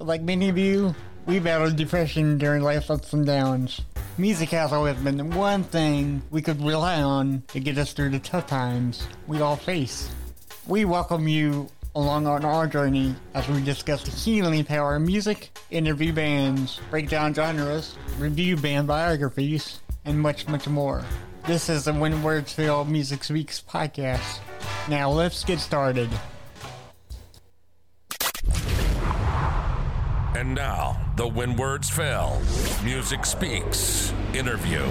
Like many of you, we battled depression during life's ups and downs. Music has always been the one thing we could rely on to get us through the tough times we all face. We welcome you along on our journey as we discuss the healing power of music, interview bands, break down genres, review band biographies, and much, much more. This is the When Words Fail Music Speaks podcast. Now let's get started. And now, the When Words Fail Music Speaks interview.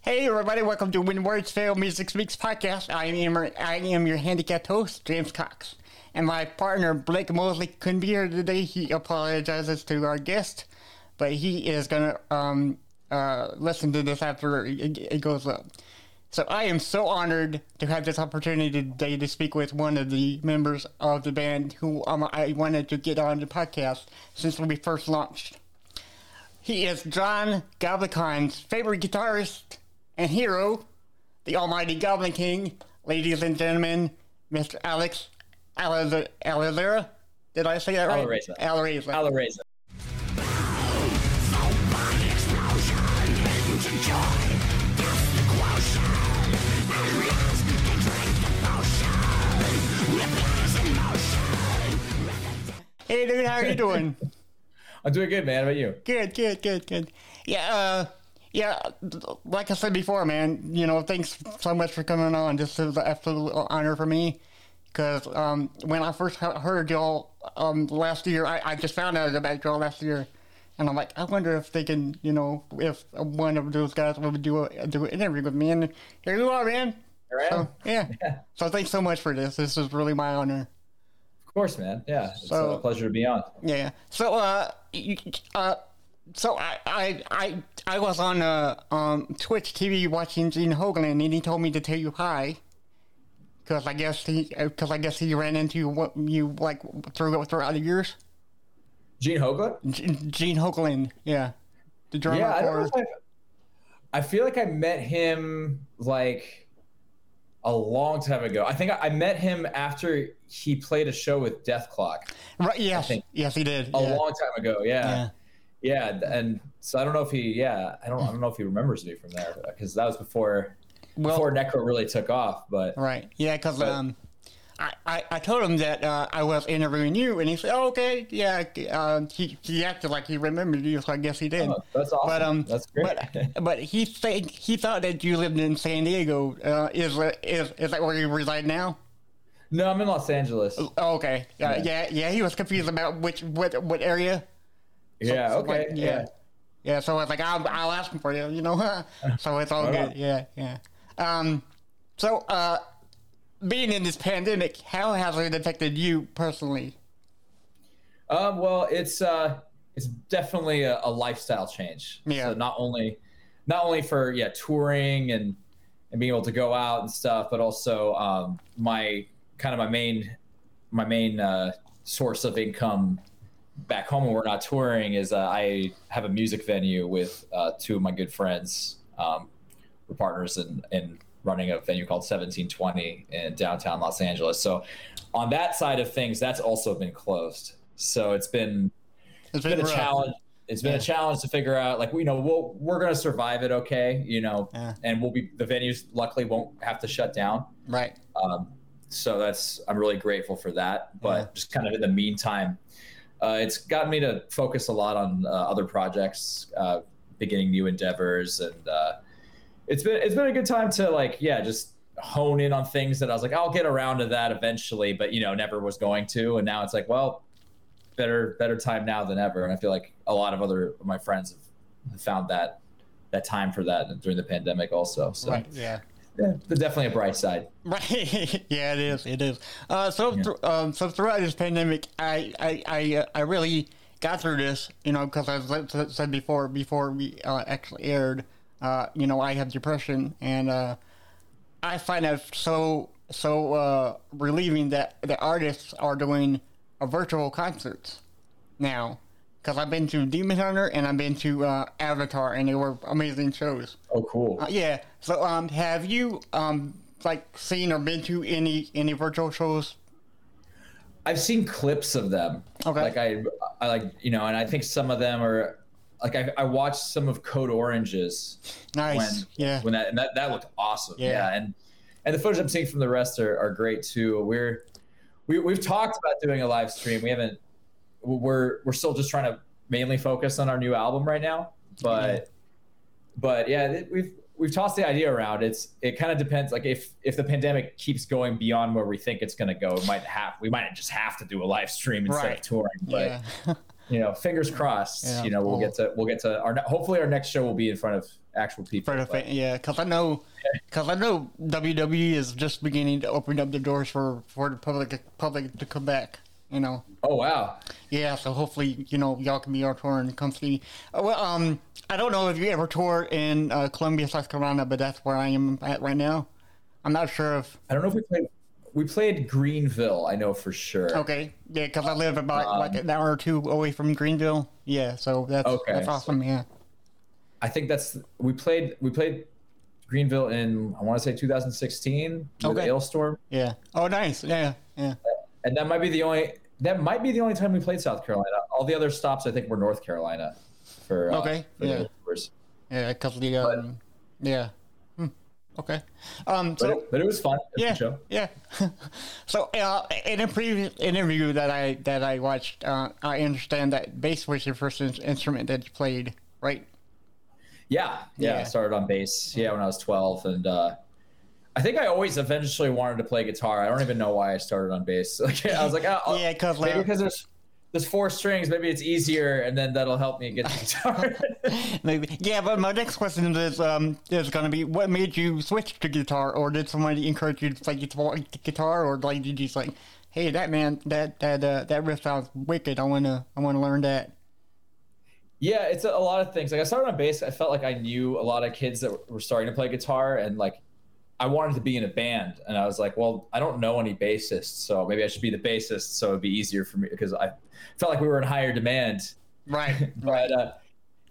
Hey everybody, welcome to When Words Fail Music Speaks podcast. I am I am your handicapped host, James Cox. And my partner Blake Mosley couldn't be here today. He apologizes to our guest, but he is gonna um uh listen to this after it, it goes up. So I am so honored to have this opportunity today to speak with one of the members of the band who um, I wanted to get on the podcast since we first launched. He is John Goblikon's favorite guitarist and hero, the almighty Goblin King, ladies and gentlemen, Mr. Alex Alereza. Did I say that right? Alereza. Alereza. Alereza. Hey dude, how are you doing? I'm doing good, man. How about you? Good, good, good, good. Yeah, uh, yeah. Like I said before, man. You know, thanks so much for coming on. This is an absolute honor for me. Because um, when I first heard y'all um, last year, I, I just found out about y'all last year, and I'm like, I wonder if they can, you know, if one of those guys would do a do an interview with me. And here you are, man. Am. So yeah. Yeah. So thanks so much for this. This is really my honor. Of course, man. Yeah, it's So- a pleasure to be on. Yeah. So uh, uh, so I I I I was on uh um Twitch TV watching Gene Hoglan, and he told me to tell you hi. Cause I guess he, cause I guess he ran into what you like through throughout the years. Gene Hoglan? G- Gene Hoglan, yeah, the drummer Yeah, I don't know if I. I feel like I met him like a long time ago. I think I, I met him after he played a show with Dethklok Right? Yes, yes, he did. a yeah. long time ago. yeah. Yeah. yeah, and so I don't know if he. Yeah, I don't. I don't know if he remembers me from there because that was before Well, before Necro really took off. But Right. Yeah, because um, I, I, I told him that uh, I was interviewing you, and he said, oh, "Okay, yeah." Uh, he he acted like he remembered you, so I guess he did. oh, that's awesome. But um, that's great. but but he said he thought that you lived in San Diego. Uh, is is is that where you reside now? no, I'm in Los Angeles. Oh, okay. Yeah, Yeah. yeah, yeah. He was confused about which what what area. yeah. so, Okay. like, yeah. yeah. Yeah, so I was like, I'll, I'll ask him for you, you know. so it's all good. on. Yeah, yeah. Um, so uh, being in this pandemic, how has it affected you personally? Um, well, it's uh, it's definitely a, a lifestyle change. Yeah. So not only not only for yeah touring and and being able to go out and stuff, but also um, my kind of my main my main uh, source of income back home when we're not touring is uh, I have a music venue with uh, two of my good friends. Um, we're partners in, in running a venue called 1720 in downtown Los Angeles. So on that side of things, that's also been closed. So it's been It's been a rough. challenge. It's been Yeah. a challenge to figure out, like you know, we'll we're gonna survive it, okay, you know, Yeah. and we'll be the venues luckily won't have to shut down. Right. Um, so that's I'm really grateful for that. But Yeah. just kind of in the meantime, uh, it's gotten me to focus a lot on uh, other projects, uh, beginning new endeavors, and uh, it's been it's been a good time to like yeah just hone in on things that I was like I'll get around to that eventually, but you know never was going to, and now it's like well better better time now than ever, and I feel like a lot of other of my friends have found that that time for that during the pandemic also. So Right. Yeah. yeah, definitely a bright side. Right. yeah, it is. It is. Uh, so, Yeah. thr- um, so throughout this pandemic, I, I, I, uh, I really got through this. You know, because as I said before, before we uh, actually aired, uh, you know, I have depression, and uh, I find it so so uh, relieving that the artists are doing a virtual concerts now. Because I've been to Demon Hunter and I've been to uh, Avatar, and they were amazing shows. Oh, cool. Uh, yeah. So, um, have you um like seen or been to any any virtual shows? I've seen clips of them. Okay. Like I, I like you know, and I think some of them are like I, I watched some of Code Orange's Nice. when yeah. when that and that, that looked awesome. Yeah. Yeah. and and the footage I'm seeing from the rest are, are great too. We're we we've talked about doing a live stream. We haven't. We're we're still just trying to mainly focus on our new album right now. But Yeah. but yeah, we've we've tossed the idea around. It's it kind of depends. Like if if the pandemic keeps going beyond where we think it's going to go, it might have we might just have to do a live stream instead Right. of touring. But yeah. you know, fingers crossed. Yeah, you know, we'll well- get to we'll get to our hopefully our next show will be in front of actual people. The yeah, because I know, because I know WWE is just beginning to open up the doors for for the public public to come back. You know, oh wow. yeah. So hopefully, you know, y'all can be our tour and come see. Uh, well, um, I don't know if you ever toured in uh, Columbia, South Carolina, but that's where I am at right now. I'm not sure if I don't know if we played. We played Greenville. I know for sure. okay, yeah, because I live about Um, like an hour or two away from Greenville. Yeah, so that's Okay. that's awesome. Yeah. I think that's we played. We played Greenville in I want to say 2016 with Okay. Alestorm, Yeah. Oh, nice. Yeah. Yeah. and that might be the only. That might be the only time we played South Carolina. All the other stops, I think, were North Carolina. For uh, Okay, for yeah. Yeah. Because the um, yeah. Okay. Um. But, So. it, but it was fun. It Yeah, show. yeah. so uh, in a previous interview that I that I watched, uh, I understand that bass was your first in- instrument that you played, right? Yeah, yeah. Yeah. I started on bass. Yeah, when I was 12, and uh, I think I always eventually wanted to play guitar. I don't even know why I started on bass. Like I was like, oh, I'll- Yeah, 'cause, maybe uh, because there's there's four strings. Maybe it's easier, and then that'll help me get the guitar. Maybe. Yeah, but my next question is um is gonna be what made you switch to guitar, or did somebody encourage you to play guitar, guitar or like did you just like, hey, that man, that that uh, that riff sounds wicked. I wanna I wanna learn that. Yeah, it's a, a lot of things. Like I started on bass, I felt like I knew a lot of kids that were starting to play guitar, and like I wanted to be in a band, and I was like, well, I don't know any bassists, so maybe I should be the bassist, so it'd be easier for me because I felt like we were in higher demand. Right. But uh,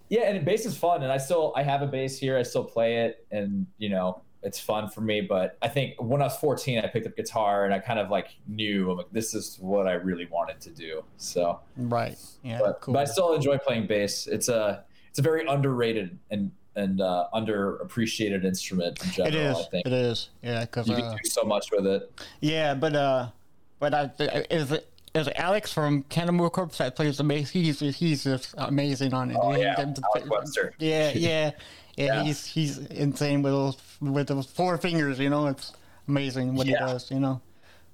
yeah, and bass is fun, and I still I have a bass here, I still play it, and you know it's fun for me. But I think when I was 14, I picked up guitar, and I kind of like knew I'm like this is what I really wanted to do. So Right. Yeah. but, cool. but I still enjoy playing bass. It's a it's a very underrated and and uh, underappreciated instrument in general. is. I think It is. Yeah. Because you uh, can do so much with it. Yeah, but uh, but I is it is Alex from Cannibal Corpse that plays the bass? He's he's just amazing on it. Oh yeah, Alex Webster. Yeah, yeah, yeah. Yeah. He's he's insane with those with those four fingers. You know, it's amazing what Yeah. he does. You know,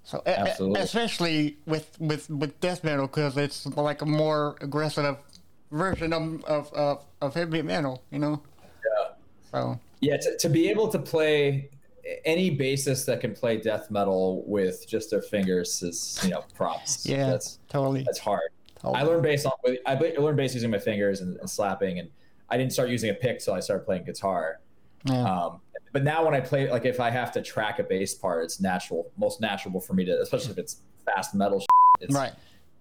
so Absolutely. especially with with with death metal because it's like a more aggressive version of of of, of heavy metal. You know, Yeah. So Yeah, to, to be able to play any bassist that can play death metal with just their fingers is you know props. yeah, that's totally. that's hard. totally. I learned bass on I I learned bass using my fingers and, and slapping, and I didn't start using a pick till I started playing guitar. Yeah. Um, but now when I play, like if I have to track a bass part, it's natural, most natural for me to, especially if it's fast metal. Shit, it's right.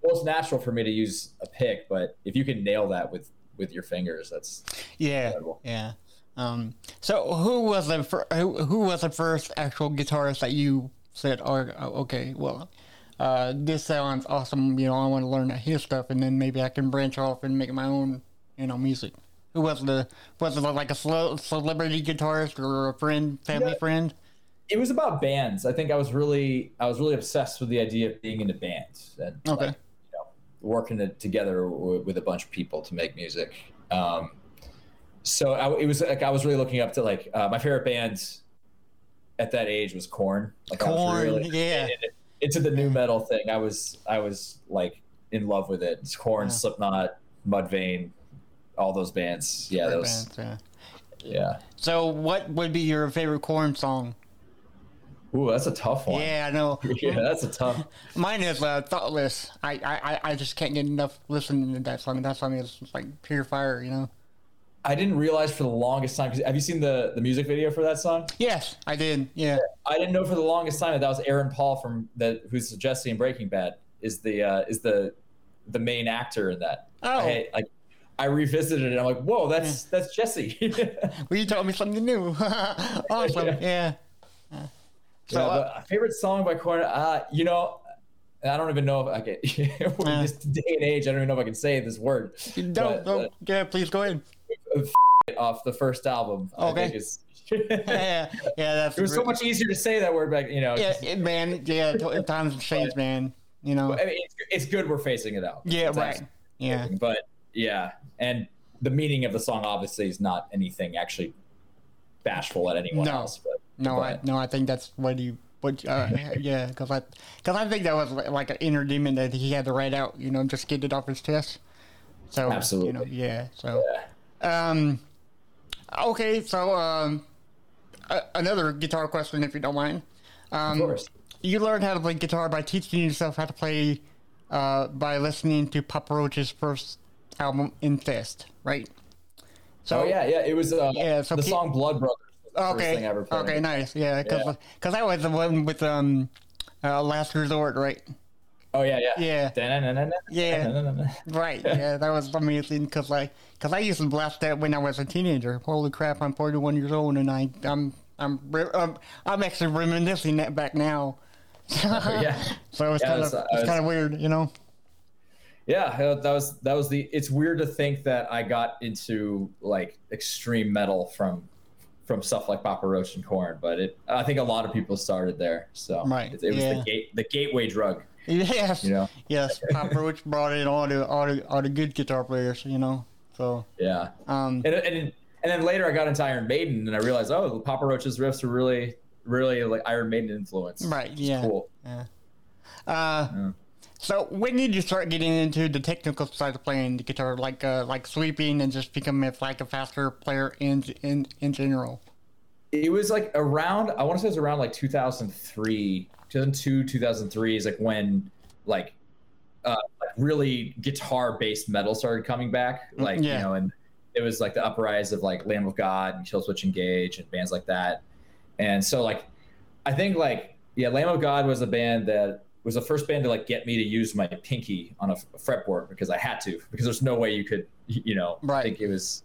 most natural for me to use a pick. But if you can nail that with with your fingers, that's Yeah, Incredible. yeah. Um, so who was the fir- who, who was the first actual guitarist that you said, "Oh, oh, okay, well, uh, this sounds awesome. You know, I want to learn his stuff, and then maybe I can branch off and make my own, you know, music." Who was the was it like a cele- celebrity guitarist or a friend, family Yeah. friend? it was about bands. I think I was really I was really obsessed with the idea of being in a band and Okay. like, you know, working it together w- with a bunch of people to make music. Um, so I, it was like I was really looking up to like uh, my favorite band at that age was Korn. Like Korn, really yeah. into- the nu metal thing. I was I was like in love with it. It's Korn, Yeah. Slipknot, Mudvayne, all those bands. Yeah, Great those. bands, yeah. Yeah. So, what would be your favorite Korn song? Ooh, that's a tough one. Yeah, I know. Yeah, that's a tough. Mine is uh, thoughtless. I, I I- I just can't get enough listening to that song. That song is like pure fire, you know. I didn't realize for the longest time. have you seen the the music video for that song? Yes, I did. Yeah. I didn't know for the longest time that that was Aaron Paul from that who's Jesse in Breaking Bad is the uh, is the the main actor in that. Oh. I, like I revisited it. and I'm like, whoa, that's that's Jesse. Well, you told me something new. awesome. Yeah. Yeah. So, yeah, uh, favorite song by Korn. Uh, you know, I don't even know if I can. in Uh. this day and age, I don't even know if I can say this word. don't, but, don't, yeah, please go ahead. Off the first album. I Okay. Yeah, yeah, that's It was so much easier to say that word back, you know. Yeah, it, man. Yeah, times have changed, man. You know. I mean, it's, it's good we're facing it out. Yeah, It's right. Yeah, But yeah, and the meaning of the song obviously is not anything actually bashful at anyone No. else. But no, I no, I think that's what you. What, uh, yeah, because I, cause I think that was like an inner demon that he had to write out, you know, just get it off his chest. So, Absolutely. you know, yeah. So, yeah. Um, okay, so um, a- another guitar question, if you don't mind. Um, of course. You learned how to play guitar by teaching yourself how to play uh, by listening to Papa Roach's first album, Infest, right? So, oh yeah, yeah. It was uh, Yeah, so the keep- song Blood Brothers. Okay. First thing I ever. Okay, nice. Yeah, because Yeah. that was the one with um, uh, Last Resort, right? Oh yeah, yeah. Yeah. Yeah. Right. Yeah, that was amazing because like, cause I used to blast that when I was a teenager. Holy crap! I'm 41 years old and I I'm I'm um, I'm actually reminiscing that back now. yeah. So it's Yeah, kind of was- it's kind of weird, you know. Yeah, that was that was the. It's weird to think that I got into like extreme metal from from stuff like Papa Roach and Korn, but it. I think a lot of people started there, so Right, it, it was yeah. the gate the gateway drug. Yes. You know. Yes. Pop Roach brought in all the all the all the good guitar players, you know. So Yeah, um. and and and then later I got into Iron Maiden and I realized oh Papa Roach's riffs were really really like Iron Maiden influence. Right. Yeah. Cool. Yeah. Uh, Yeah. So when did you start getting into the technical side of playing the guitar, like uh, like sweeping and just becoming like a faster player in in in general? it was like around i want to say it was around like 2003 2002 2003 is like when like uh like really guitar based metal started coming back like yeah. you know and it was like the uprise of like lamb of god and killswitch engage and bands like that and so like i think like yeah lamb of god was a band that was the first band to like get me to use my pinky on a f- fretboard because i had to because there's no way you could you know Right. i think it was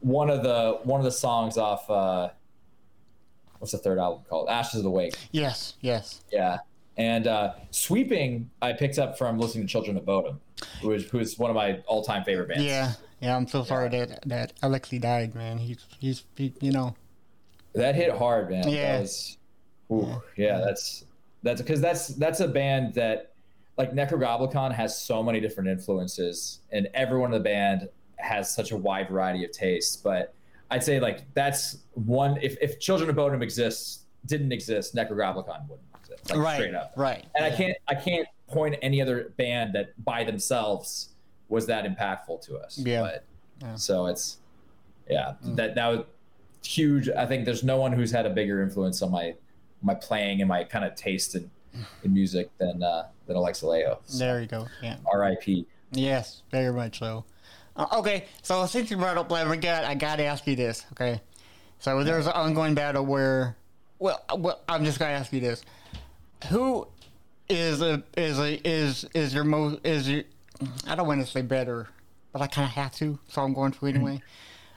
one of the one of the songs off uh what's the third album called? Ashes of the Wake. Yes, yes. Yeah. And uh, Sweeping, I picked up from listening to Children of Bodom, who is who is one of my all time favorite bands. Yeah, yeah. I'm so sorry that that Alexi died, man. He's he's he, you know. That hit hard, man. Yeah. That was, ooh, yeah, that's that's because that's that's a band that like Nekrogoblikon has so many different influences, and everyone in the band has such a wide variety of tastes. But I'd say like that's one. If if Children of Bodom exists didn't exist, Nekrogoblikon wouldn't exist. Like, right, Straight up. right. and yeah. I can't I can't point any other band that by themselves was that impactful to us. Yeah. But, Yeah. Mm. So it's yeah that that was huge. I think there's no one who's had a bigger influence on my my playing and my kind of taste in, in music than uh, than Alexi Laiho. So, There you go. Yeah. R.I.P. Yes, very much so. Uh, okay, so since you brought up Lamb God, I gotta ask you this. Okay, so there's an ongoing battle where, well, uh, well, I'm just gonna ask you this: Who is a is a is is your most is your? I don't want to say better, but I kind of have to, so I'm going to anyway.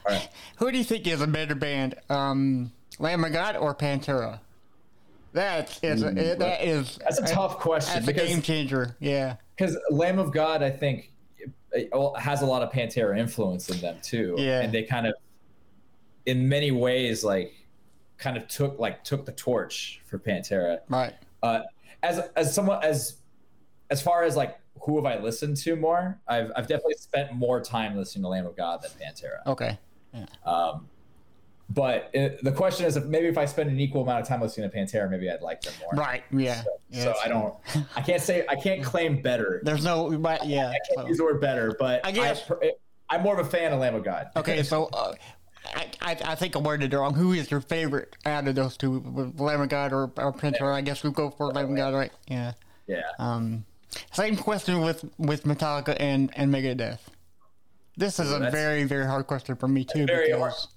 All right. Who do you think is a better band, um, Lamb of God or Pantera? That is a, Ooh, that is That's a tough question That's a game changer. Yeah. because Lamb of God, I think, it- it has a lot of Pantera influence in them too. Yeah. and they kind of, in many ways, like, kind of took like took the torch for Pantera. Right. Uh, as as someone as as far as like who have I listened to more? I've I've definitely spent more time listening to Lamb of God than Pantera. Okay. Um, but it, the question is, if maybe if I spend an equal amount of time listening to Pantera, maybe I'd like them more. Right. Yeah. So, yeah, so I don't. I can't say. I can't claim better. There's no, but yeah. I can't so- use the word better, but I guess- I, am more of a fan of Lamb of God. Okay, so uh, I, I I think I worded it wrong. Who is your favorite out of those two, Lamb of God or, or Pantera? I guess we go for Lamb of God, right? Yeah. yeah. Um, same question with with Metallica and and Megadeth. This is a very very hard question for me too. very because, M-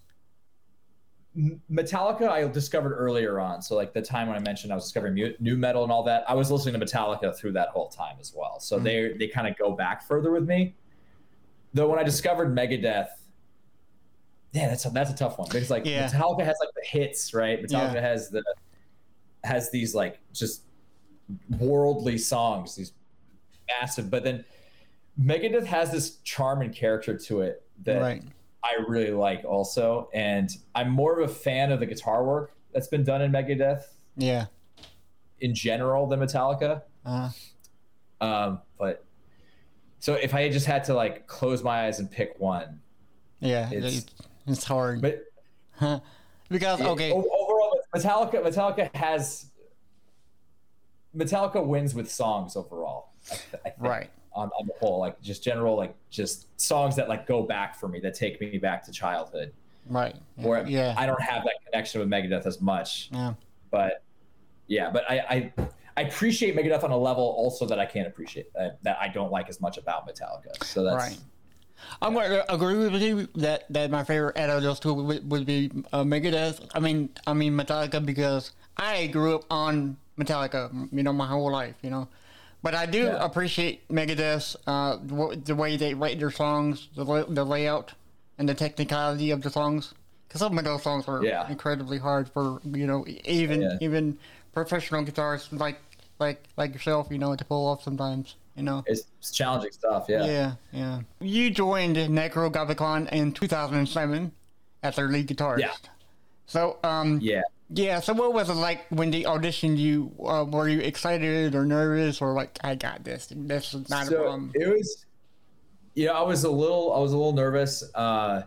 Metallica, I discovered earlier on. So like the time when I mentioned I was discovering mu- nu metal and all that, I was listening to Metallica through that whole time as well. So hmm. they they kind of go back further with me. Though when I discovered Megadeth, yeah, that's a, that's a tough one because like Yeah. Metallica has like the hits, right? Metallica Yeah. has the has these like just worldly songs, these massive, but then Megadeth has this charm and character to it that Right. I really like also. And I'm more of a fan of the guitar work that's been done in Megadeth Yeah. in general than Metallica. Uh, Um, but so if I just had to like close my eyes and pick one, yeah. It's- It's, hard. but because, okay. o- overall, Metallica, Metallica has Metallica wins with songs overall. I, I Right. On, on the whole, like just general, like just songs that like go back for me, that take me back to childhood. Right. Where yeah. I don't have that connection with Megadeth as much, yeah. but yeah, but I, I I appreciate Megadeth on a level also that I can't appreciate uh, that I don't like as much about Metallica. So that's Right. I'm going to agree with you that, that my favorite out of those two would, would be uh, Megadeth. I mean, I mean Metallica because I grew up on Metallica, you know, my whole life, you know. But I do Yeah. appreciate Megadeth, uh, the, the way they write their songs, the, the layout, and the technicality of the songs. Because some of those songs are Yeah. incredibly hard for you know even Yeah. even professional guitarists like like like yourself, you know, to pull off sometimes, you know. it's, it's challenging stuff. Yeah. Yeah, yeah. You joined Nekrogoblikon in 2007 as their lead guitarist. Yeah. So, um, Yeah. Yeah. So, what was it like when they auditioned you? Uh, were you excited or nervous, or like, I got this? This is not a problem. it was you know i was a little i was a little nervous uh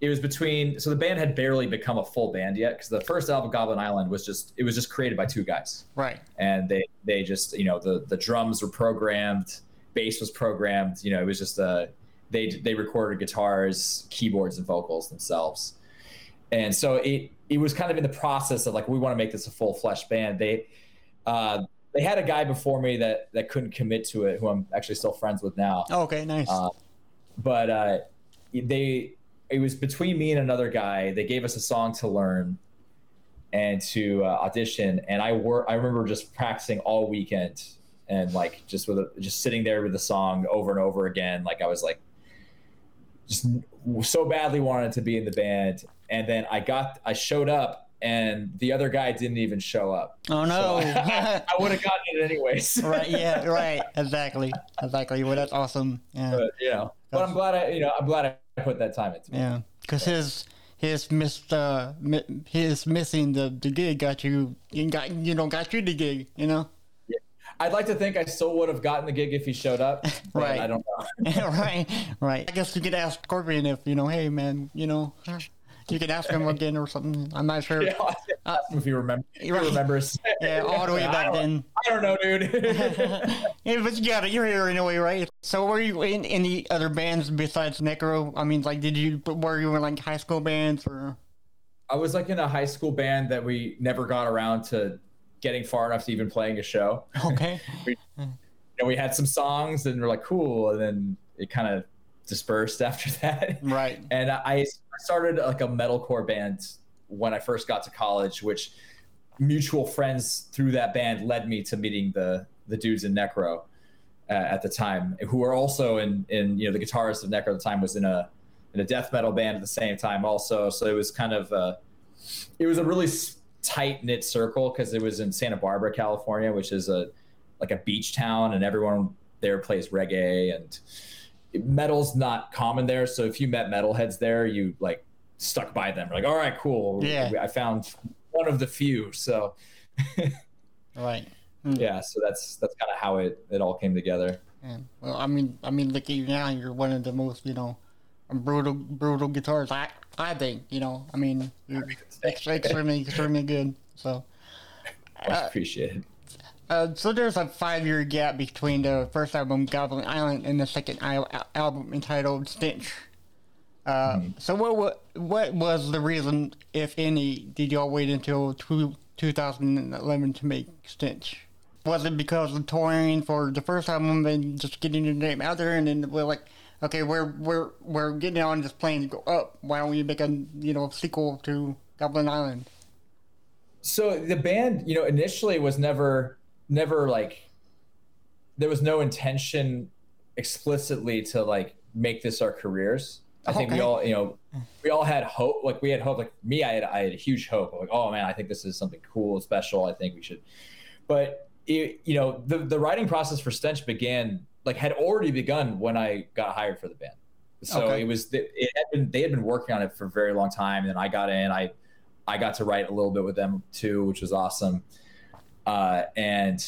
it was between so the band had barely become a full band yet because the first album goblin island was just it was just created by two guys Right. and they they just you know the the drums were programmed bass was programmed you know it was just uh they they recorded guitars keyboards and vocals themselves and so it it was kind of in the process of like we want to make this a full flesh band they uh they had a guy before me that that couldn't commit to it who i'm actually still friends with now Okay. Nice. uh, but uh, they it was between me and another guy. They gave us a song to learn and to uh, audition, and I were I remember just practicing all weekend and like just with a, just sitting there with the song over and over again. Like I was like just so badly wanted to be in the band, and then I got I showed up. And the other guy didn't even show up. oh no. So I, would have gotten it anyways. right. Yeah. Right. Exactly. Exactly. Well, that's awesome. Yeah. but you know, but I'm glad I, you know, I'm glad I put that time into it. Yeah. Because his his missed uh mi- his missing the the gig got you you got you know got you the gig. You know. I'd like to think I still would have gotten the gig if he showed up. but Right. I don't know. right, right. I guess you could ask Corbin if you know, hey man, you know, you can ask him again or something. I'm not sure. Yeah, uh, ask him if he remember, he Right. remembers. Yeah, all the way I back don't- then. I don't know, dude. Yeah, but you got it. You're here anyway, right? So, were you in any other bands besides Necro? I mean, like, did you were you in like high school bands or? I was like in a high school band that we never got around to getting far enough to even playing a show. Okay. You know, we had some songs and we're like, cool, and then it kind of dispersed after that. right. And I started like a metalcore band when I first got to college, which mutual friends through that band led me to meeting the the dudes in Necro uh, at the time, who were also in in you know the guitarist of Necro at the time was in a in a death metal band at the same time also. So it was kind of it was a really tight knit circle because it was in Santa Barbara, California, which is a like a beach town, and everyone there plays reggae and metal's not common there. So if you met metalheads there, you like stuck by them. Like, all right, cool. Yeah. I found one of the few. So Right. Hmm. yeah, so that's that's kind of how it it all came together. Yeah. Well, I mean, I mean, look at you now. You're one of the most, you know, brutal, brutal guitarists. I, I think, you know. I mean, you're extremely, extremely good. So. I appreciate appreciated. Uh, so there's a five-year gap between the first album, Goblin Island, and the second al- al- album entitled Stench. Uh, So what, what what was the reason, if any, did y'all wait until two, 2011 to make Stench? Was it because of touring for the first album and just getting your name out there, and then we're like, okay, we're we're we're getting on this plane to go up. Why don't we make a you know sequel to Goblin Island? So the band, you know, initially was never never like there was no intention explicitly to like make this our careers. I think we all, you know, we all had hope. Like we had hope. Like me, I had, I had a huge hope. Like, oh man, I think this is something cool, special. I think we should. But it, you know, the the writing process for Stench began like had already begun when I got hired for the band. So Okay. it was it had been they had been working on it for a very long time, and then I got in. I I got to write a little bit with them too, which was awesome. Uh, and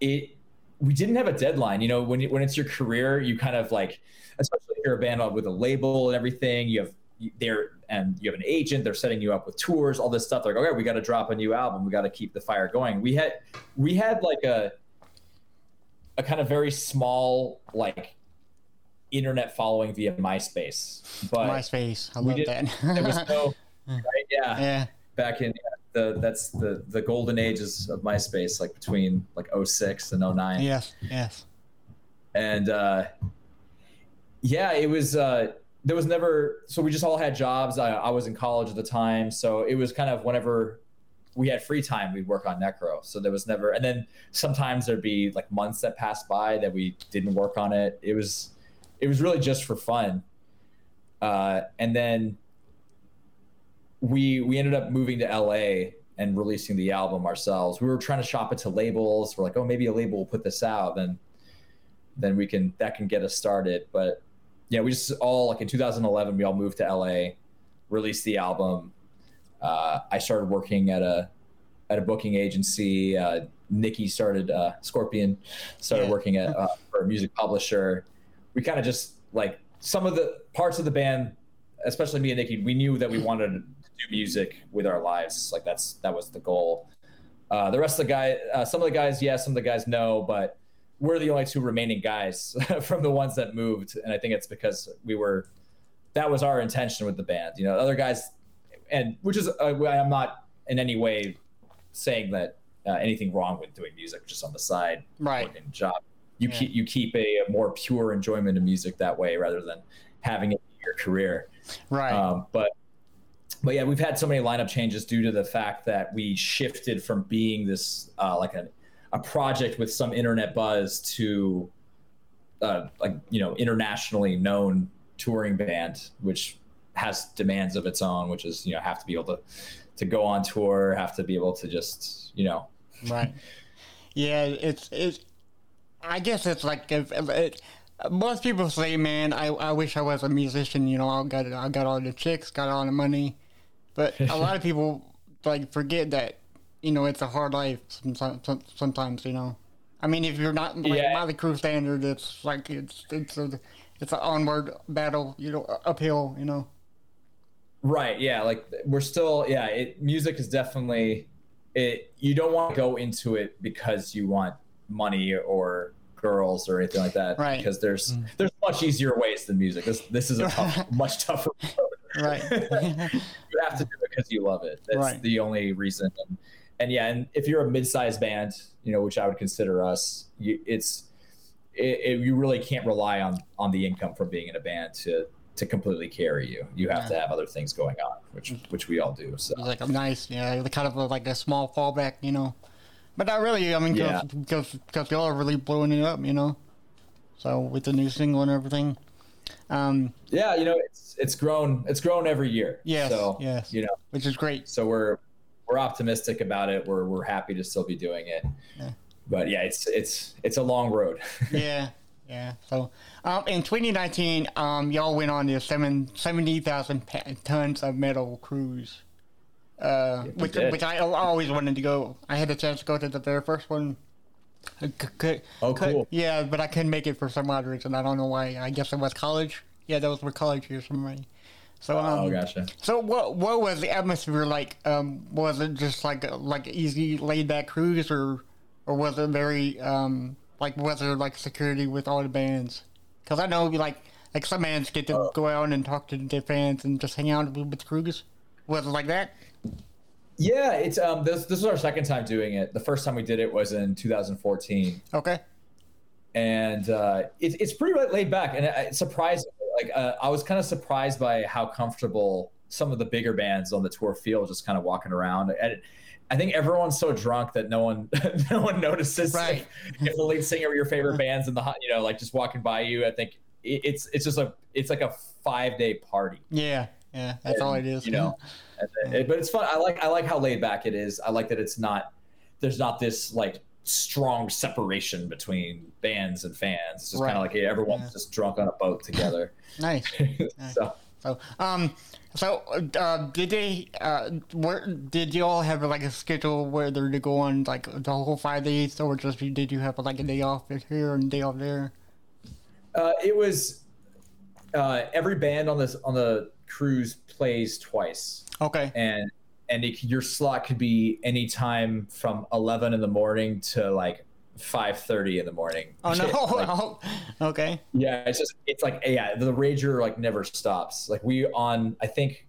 it we didn't have a deadline. You know, when when it's your career, you kind of like, especially if you're a band with a label and everything. You have there and you have an agent. They're setting you up with tours, all this stuff. They're like, okay, we got to drop a new album. We got to keep the fire going. We had we had like a a kind of very small like internet following via MySpace, but MySpace. I love that. there was no right, yeah yeah. back in the that's the the golden ages of MySpace, like between like 06 and 09. Yes. Yes. And uh, yeah, it was. Uh, there was never. So we just all had jobs. I, I was in college at the time, so it was kind of whenever we had free time, we'd work on Necro. So there was never. And then sometimes there'd be like months that passed by that we didn't work on it. It was. It was really just for fun. Uh, and then we we ended up moving to LA and releasing the album ourselves. We were trying to shop it to labels. We're like, oh, maybe a label will put this out, then then we can that can get us started. But yeah, we just all like in 2011, we all moved to LA, released the album. Uh, I started working at a at a booking agency. Uh, Nikki started uh, Scorpion, started Yeah. working at uh, for a music publisher. We kind of just like some of the parts of the band, especially me and Nikki. We knew that we wanted to do music with our lives. Like that's that was the goal. Uh, the rest of the guy, uh, some of the guys, yes, some of the guys, no, but we're the only two remaining guys from the ones that moved, and I think it's because we were that was our intention with the band. You know, other guys, and which is uh, I'm not in any way saying that uh, anything wrong with doing music just on the side, Right. working job. You Yeah. keep you keep a, a more pure enjoyment of music that way rather than having it in your career. Right. Um, but but yeah, we've had so many lineup changes due to the fact that we shifted from being this uh, like a a project with some internet buzz to uh, like you know internationally known touring band, which has demands of its own, which is you know have to be able to to go on tour, have to be able to just you know right. Yeah. It's it's. I guess it's like if, if it, most people say, "Man, I, I wish I was a musician." You know, I got I got all the chicks, got all the money, but a lot of people like forget that you know it's a hard life sometimes. Sometimes you know, I mean, if you're not like Yeah. Mötley Crüe standard, it's like it's it's a it's an onward battle. You know, uphill. You know. Right. Yeah. Like we're still. Yeah. It music is definitely. It. You don't want to go into it because you want money or girls or anything like that. Right. Because there's mm. there's much easier ways than music. This this is a tough, much tougher. Right. you have to do it because you love it. That's Right. the only reason. And, and yeah, and if you're a mid-sized band, you know, which I would consider us, you, it's it, it, you really can't rely on on the income from being in a band to to completely carry you. You have to have other things going on, which mm. which we all do. So It's like a nice, yeah, the kind of a, like a small fallback, you know. But not really. I mean, Yeah. because because y'all are really blowing it up, you know. So with the new single and everything, um, yeah, you know, it's it's grown it's grown every year. Yes, So yes. you know, which is great. so we're we're optimistic about it. We're we're happy to still be doing it. Yeah. But yeah, it's it's it's a long road. yeah, yeah. So um, in 2019, um, y'all went on this seven, 70,000 tons of metal cruise. Uh, which, which I always wanted to go. I had a chance to go to the very first one. I c- Oh, could- cool. Yeah, but I couldn't make it for some odd reason. I don't know why. I guess it was college. Yeah, those were college years for me. So um, oh, gotcha. so what what was the atmosphere like? Um, was it just like a, like easy laid back cruise, or or was it very um like was there like security with all the bands? Because I know like like some bands get to go out and talk to their fans and just hang out with the crews. Was it like that? Yeah, it's um this this was our second time doing it. The first time we did it was in 2014, Okay. and uh, it, it's pretty laid back. And it, surprisingly, like uh, I was kind of surprised by how comfortable some of the bigger bands on the tour feel just kind of walking around. And I think everyone's so drunk that no one no one notices Right. if, if the lead singer of your favorite bands in the hot- you know like just walking by you. I think it, it's it's just a it's like a five day party. Yeah, yeah, that's all it is. You know, and it- but it's fun. I like I like how laid back it is. I like that it's not there's not this like strong separation between bands and fans. It's just kind of like hey, everyone's Yeah. just drunk on a boat together. nice. so So, um, so uh, did they? Uh, where did you all have like a schedule where they're to go on like the whole five days, or just did you have like a day off here and a day off there? uh, it was uh, every band on this on the cruise plays twice. Okay. and and it, your slot could be anytime from 11 in the morning to like 5:30 in the morning. Oh no. Like, Oh, okay. yeah, it's just it's like yeah, the rager like never stops. Like we on I think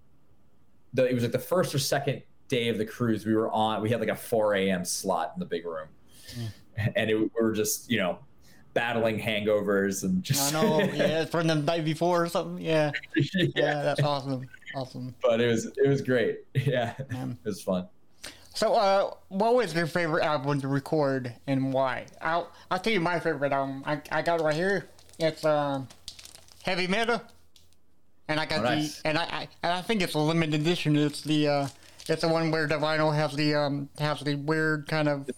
the it was like the first or second day of the cruise we were on we had like a 4 a.m. slot in the big room, mm. and it, we were just you know battling hangovers and just. I know. yeah, from the night before or something. Yeah. yeah. Yeah, that's awesome. Awesome. But it was it was great. Yeah, Man. it was fun. So, uh, what was your favorite album to record and why? I'll I'll tell you my favorite album. I, I got it right here. It's um, heavy metal, and I got Oh, nice. the and I, I and I think it's a limited edition. It's the uh, it's the one where the vinyl has the um has the weird kind of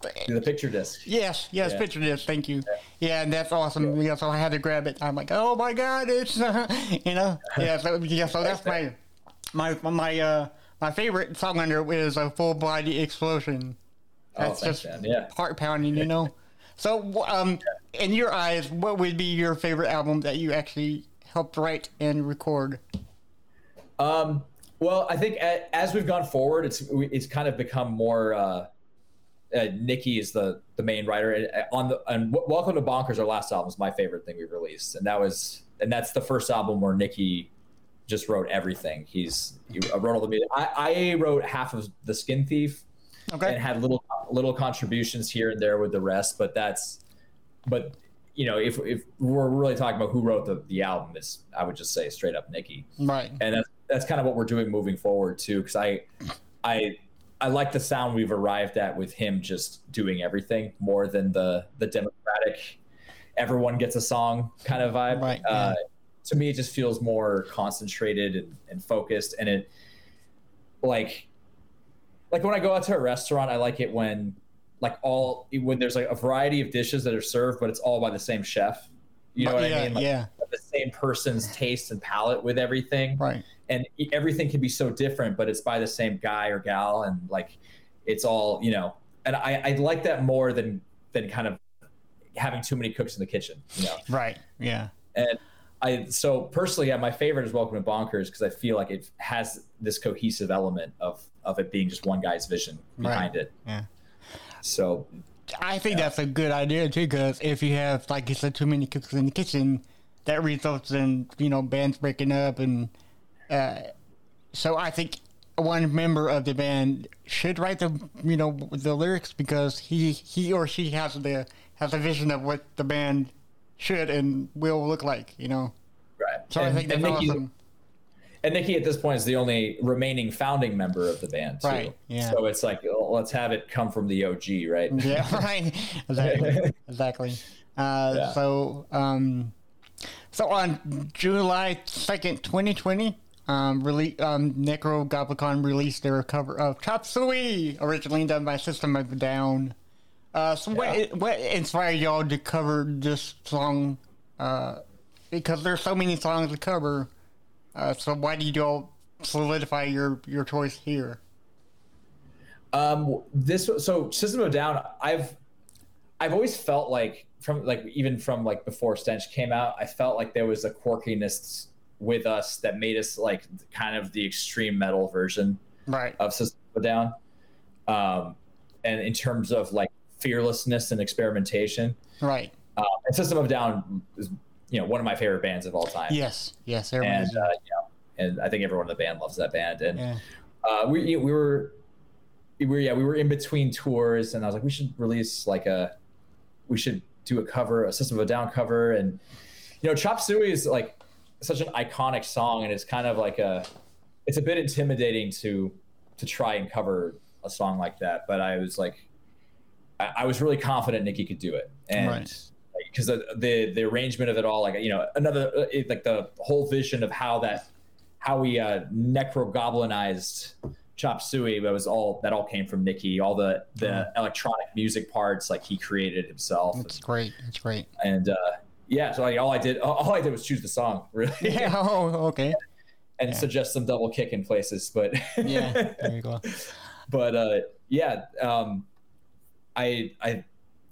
The picture disc. yes yes Yeah. picture disc. Thank you. Yeah, and that's awesome. Yeah, so I had to grab it. I'm like, oh my god, it's you know yeah. So yeah, so that's my my my uh my favorite song under is a full body explosion. Oh, That's thanks, just man. Yeah. heart pounding, you know. So, um, in your eyes, what would be your favorite album that you actually helped write and record? Um, well, I think as we've gone forward, it's it's kind of become more. Uh, uh, Nikki is the the main writer and uh, on the and W- Welcome to Bonkers, our last album, is my favorite thing we've released, and that was and that's the first album where Nikki just wrote everything. He's he wrote all the music. I, I wrote half of the Skin Thief Okay. and had little little contributions here and there with the rest, but that's but you know if if we're really talking about who wrote the the album, is I would just say straight up Nikki Right. and that's that's kind of what we're doing moving forward too because i i i like the sound we've arrived at with him just doing everything more than the the democratic everyone gets a song kind of vibe. Right, uh, to me it just feels more concentrated and, and focused. And it like like when i go out to a restaurant i like it when like all when there's like a variety of dishes that are served but it's all by the same chef. You know what yeah, i mean? Like yeah. the same person's taste and palate with everything Right. and everything can be so different but it's by the same guy or gal and like it's all you know and i i like that more than than kind of having too many cooks in the kitchen you know Right. Yeah. and i so personally yeah my favorite is welcome to bonkers because i feel like it has this cohesive element of of it being just one guy's vision behind it Yeah. so I think that's a good idea too, because if you have, like you said, too many cooks in the kitchen, that results in you know bands breaking up, and uh, so I think one member of the band should write the you know the lyrics because he he or she has the has a vision of what the band should and will look like, you know. right So I and, think that's and Nikki, awesome. and Nikki at this point is the only remaining founding member of the band too. Right, yeah. so it's like let's have it come from the og right Yeah, right. Exactly. exactly. Uh, Yeah. So, um, so on July second, twenty twenty, um, rele- um, Nekrogoblikon released their cover of Chop Suey, originally done by System of a Down. Uh, so Yeah. what what inspired y'all to cover this song? Uh, because there's so many songs to cover. Uh, so why did y'all solidify your your choice here? Um, this so System of a Down. I've I've always felt like from like even from like before Stench came out, I felt like there was a quirkiness with us that made us like kind of the extreme metal version Right. of System Down. Um, and in terms of like fearlessness and experimentation, Right. uh, and System of Down is you know one of my favorite bands of all time. Yes. Yes. and uh, you know, and I think everyone in the band loves that band. And yeah. uh, we we were we were yeah we were in between tours, and I was like, we should release like a we should do a cover, a System of a Down cover, and you know, Chop Suey is like such an iconic song, and it's kind of like a it's a bit intimidating to to try and cover a song like that. But I was like, I, I was really confident Nikki could do it, and Right. because the, the the arrangement of it all, like you know, another uh, it, like the whole vision of how that how we uh, necro goblinized chop suey that was all that all came from nikki All the the electronic music parts like he created himself, It's great. It's great. and uh, yeah, so like all I did all I did was choose the song really, Yeah. Oh, okay. and suggest some double kick in places, but Yeah. There you go. but uh, yeah, um, I I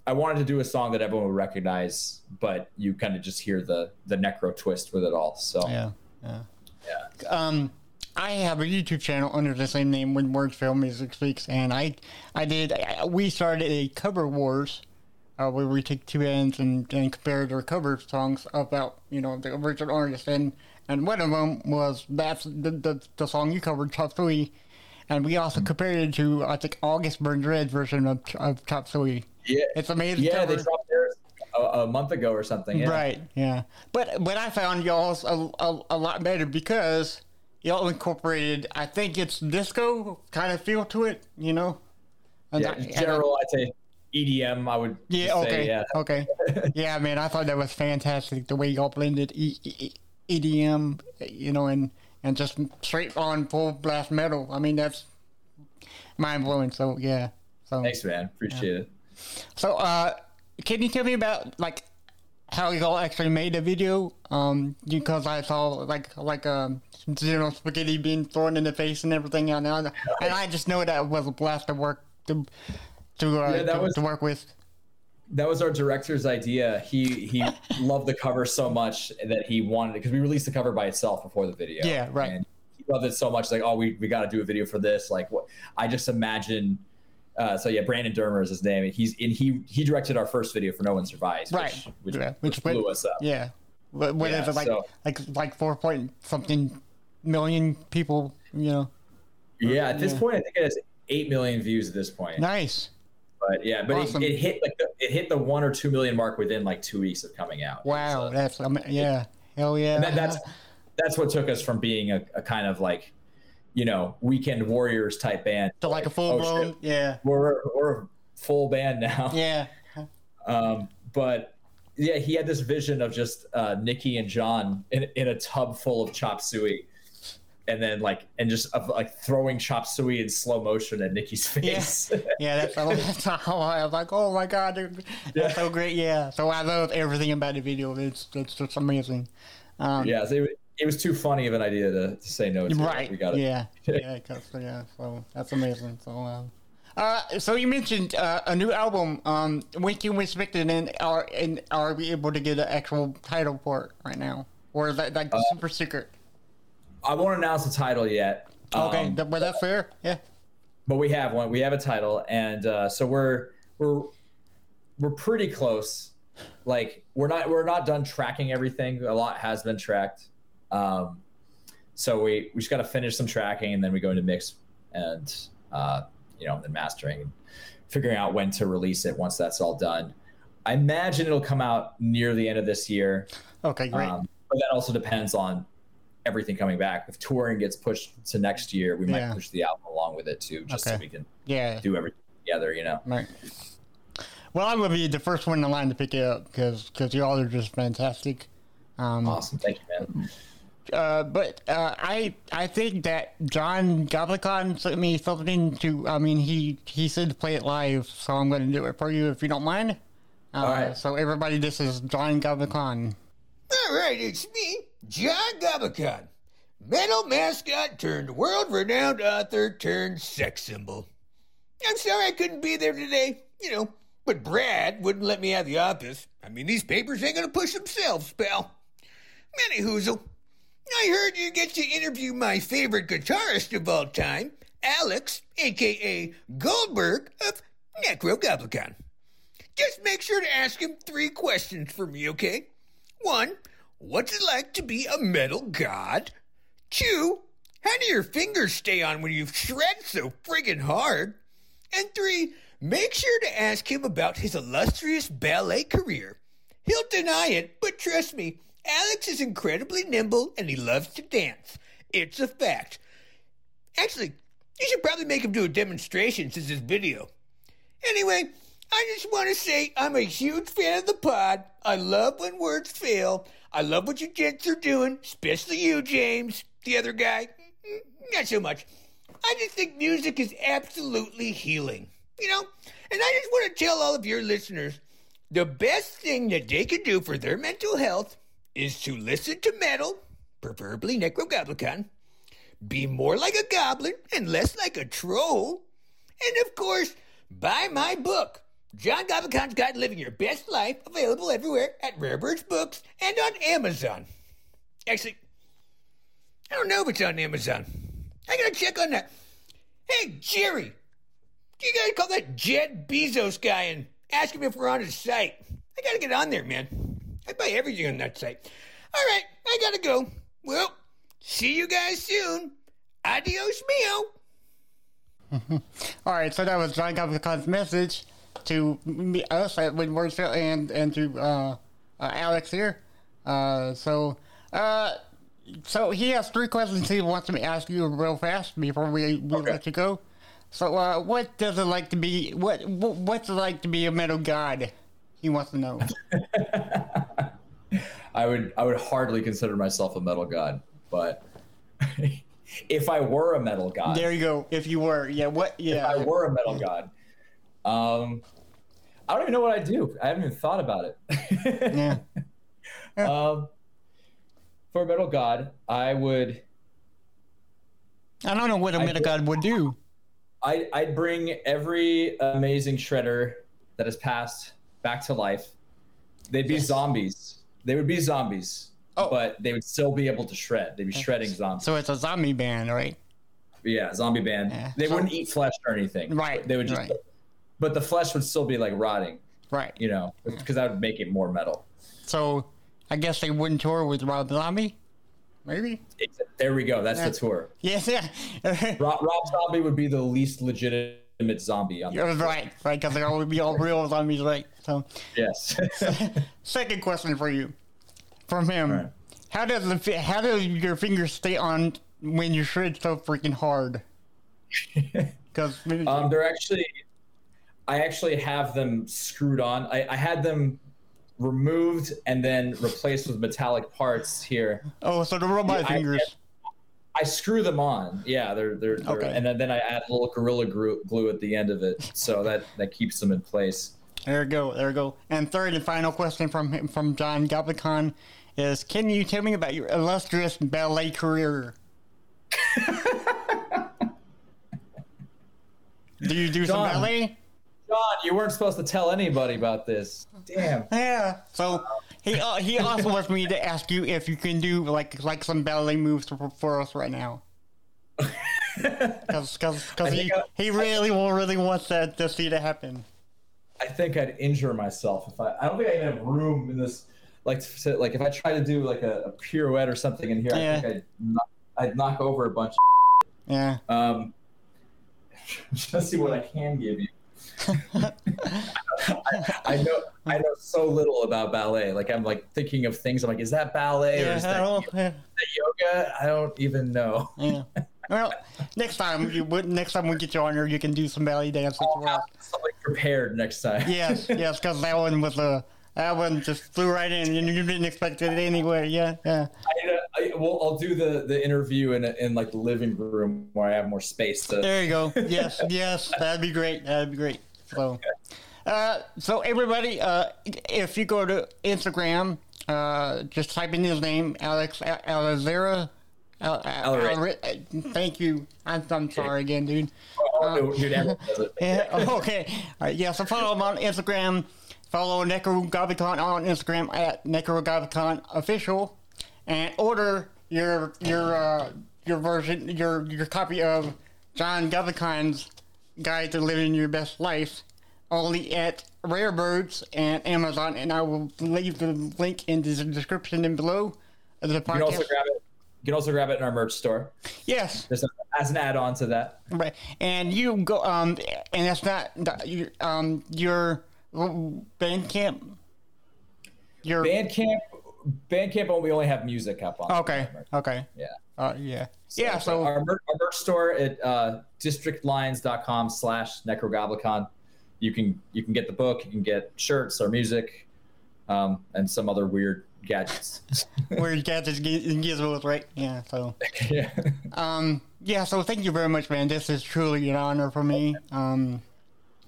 I wanted to do a song that everyone would recognize, but you kind of just hear the the necro twist with it all. So Yeah. Yeah. yeah. um I have a YouTube channel under the same name when Words Fail Music Speaks, and I I did I, we started a cover wars uh, where we take two bands and, and compare their cover songs about you know the original artist, and and one of them was that's the the, the song you covered Chop Suey, and we also compared it to I think August Burns Red version of of Chop Suey. Yeah, It's amazing. yeah, they dropped theirs a, a month ago or something. Yeah. Right. Yeah. But but I found y'all's a, a, a lot better because y'all incorporated. I think it's disco kind of feel to it. You know. And Yeah, I- general, I'd say EDM. I would yeah. say, Okay. yeah. Okay. yeah, man. I thought that was fantastic the way y'all blended e- E- EDM. You know, and and just straight on full blast metal. I mean, that's mind blowing. So yeah. So Thanks, man. Appreciate it. So, uh, can you tell me about like how y'all actually made the video? Um, because I saw like like um, you know spaghetti being thrown in the face and everything, and I, and I just know that was a blast to work to to uh, Yeah, to, was- to work with. That was our director's idea. He he loved the cover so much that he wanted it because we released the cover by itself before the video. Yeah, right. And he loved it so much, like, oh, we, we got to do a video for this. Like, what? I just imagine. Uh, so yeah, Brandon Dermer is his name. He's and he he directed our first video for No One Survives, Right. Which, which, Yeah, which which blew went- us up. Yeah, what, what Yeah, like so- like like four point something million people? You know, Yeah, at this Yeah. point, I think it has eight million views at this point. nice. But yeah, but Awesome. it, it hit like the, it hit the one or two million mark within like two weeks of coming out. Wow, So- that's I mean, yeah, hell yeah. and that, that's that's what took us from being a, a kind of like you know weekend warriors type band to like a full oh, blown, shit, yeah, we're, we're a full band now yeah. um, but yeah he had this vision of just uh, nikki and john in, in a tub full of chop suey and then like and just of, like throwing chop suey in slow motion at nikki's face Yeah, that's, that's how I was like, oh my god, that's Yeah. so great. Yeah, so I love everything about the video. It's it's just amazing. Um, yeah so it, it was too funny of an idea to, to say no to right. we got it Yeah, yeah, yeah. So that's amazing. So, um, uh, so you mentioned uh, a new album. Um, when can we expect it? And are and are we able to get an actual title for it right now, or is that like Uh, super secret? i won't announce the title yet Okay, um, that, but that's fair. Yeah. but we have one. We have a title, and uh, so we're we're we're pretty close. Like we're not we're not done tracking everything. A lot has been tracked. Um, so we we just got to finish some tracking, and then we go into mix and uh, you know then mastering, and figuring out when to release it once that's all done. I imagine it'll come out near the end of this year. Okay, great. Um, but that also depends on everything coming back. If touring gets pushed to next year, we Yeah. might push the album along with it too, just so we can yeah. do everything together. You know. Right. Well, I'm gonna be the first one in line to pick it up because because y'all are just fantastic. Um, Awesome, thank you, man. Uh, but uh, I I think that John Goblikon sent me something to. I mean, he he said to play it live, so I'm gonna do it for you if you don't mind. Uh, All right. So everybody, this is John Goblikon. All right, it's me, John Goblikon, metal mascot turned world renowned author turned sex symbol. I'm sorry I couldn't be there today, you know, but Brad wouldn't let me out of the office. I mean, these papers ain't gonna push themselves, pal. Manny Hoozle, I heard you get to interview my favorite guitarist of all time, Alex, aka Goldberg of Nekrogoblikon. Just make sure to ask him three questions for me, okay? One, what's it like to be a metal god? Two, how do your fingers stay on when you shred so friggin' hard? And three, make sure to ask him about his illustrious ballet career. He'll deny it, but trust me, Alex is incredibly nimble and he loves to dance. It's a fact. Actually, you should probably make him do a demonstration since this video. Anyway, I just want to say I'm a huge fan of the pod. I love when words fail. I love what you gents are doing, especially you, James. The other guy, not so much. I just think music is absolutely healing. You know? And I just want to tell all of your listeners the best thing that they can do for their mental health is to listen to metal, preferably Nekrogoblikon, be more like a goblin and less like a troll, and of course, buy my book, John Goblikon's Guide to Living Your Best Life, available everywhere at Rarebirds Books and on Amazon. Actually, I don't know if it's on Amazon. I gotta check on that. Hey, Jerry, you gotta call that Jed Bezos guy and ask him if we're on his site. I gotta get on there, man. I buy everything on that site. All right, I gotta go. Well, see you guys soon. Adios, mio. All right, so that was John Goblikon's message to me, us at When Words Fail and and to uh, uh, Alex here. Uh, so, uh, so he has three questions he wants me to ask you real fast before we, we Okay. let you go. So, uh, what does it like to be? What, what what's it like to be a metal god? He wants to know. I would I would hardly consider myself a metal god, but if I were a metal god, there you go. If you were, yeah, what? Yeah, if I were a metal god, um, I don't even know what I'd do. I haven't even thought about it. yeah. um, for a metal god, I would I don't know what a metal god would do. I, I'd bring every amazing shredder that has passed back to life. They'd be Yes. zombies. They would be zombies, Oh. but they would still be able to shred. They'd be shredding zombies. So it's a zombie band, right? yeah, zombie band. Yeah. They So- wouldn't eat flesh or anything. Right, They would just, right. but the flesh would still be like rotting. Right. You know, because that would make it more metal. So I guess they wouldn't tour with Rob Zombie. Maybe. It's- there we go. That's Yeah. the tour. Yes. Yeah. Rob, Rob Zombie would be the least legitimate zombie on the You're right. Right. Because they're always be all real zombies, right? So, Yes. second question for you, from him: Right. How does the how do your fingers stay on when you shred so freaking hard? Because Um, they're actually, I actually have them screwed on. I, I had them removed and then replaced with metallic parts here. oh, so the robot Yeah, I- fingers. I screw them on. Yeah, they're they're, they're Okay. and then, then I add a little gorilla glue, glue at the end of it, so that that keeps them in place. There we go. There we go. And third and final question from him, from John Goblikon is: Can you tell me about your illustrious ballet career? do you do some John. ballet? John, you weren't supposed to tell anybody about this. Damn. Yeah. So he uh, he also wants me to ask you if you can do like like some ballet moves for, for us right now. Because I he, I- he really will really wants that to see that happen. I think I'd injure myself if I. I don't think I even have room in this. Like, to, like if I try to do like a, a pirouette or something in here, Yeah. I think I'd knock, I'd knock over a bunch. Yeah. Um, let's see what I can give you. I, I know I know so little about ballet. Like I'm like thinking of things. I'm like, is that ballet or is that, don't- yeah. that yoga? I don't even know. Yeah. Well, next time you next time we get you on here, you can do some belly dance as I'll well. something prepared next time. Yes, yes, because that one was a that one just flew right in, and you didn't expect it anyway. Yeah, yeah. I, uh, I, well, I'll do the the interview in in like the living room where I have more space to. There you go. Yes, yes, that'd be great. That'd be great. So, uh, so everybody, uh, if you go to Instagram, uh, just type in his name, Alex Al- Alazera. Al- Al-. Al- thank you. I'm, I'm sorry again, dude. Oh, uh, dude, everyone does it. Yeah, okay. All right, yeah, so follow him on Instagram. Follow Nekrogoblikon on Instagram at Nekrogoblikon official, and order your your uh, your version your your copy of John Goblikon's Guide to Living Your Best Life only at Rarebirds and Amazon, and I will leave the link in the description and below of the You can also podcast. grab it. You can also grab it in our merch store. Yes, Just as an add-on to that. Right, and you go um, and that's not you- um your Bandcamp. Your Bandcamp, Bandcamp, we only have music up on. okay, okay, Yeah. uh, yeah, yeah. So our, mer- our merch store at uh, districtlines.com slash nekrogoblikon. you can you can get the book, you can get shirts or music, um, and some other weird gadgets. Weird gadgets and gizmos, right? Yeah. So. yeah. Um. Yeah. So thank you very much, man. This is truly an honor for me. Um.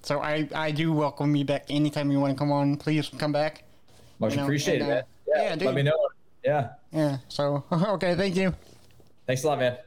So I I do welcome you back anytime you want to come on. Please come back. Much You know, appreciated, and, uh, man. Yeah, yeah, dude. let me know. Yeah. Yeah. So okay. Thank you. Thanks a lot, man.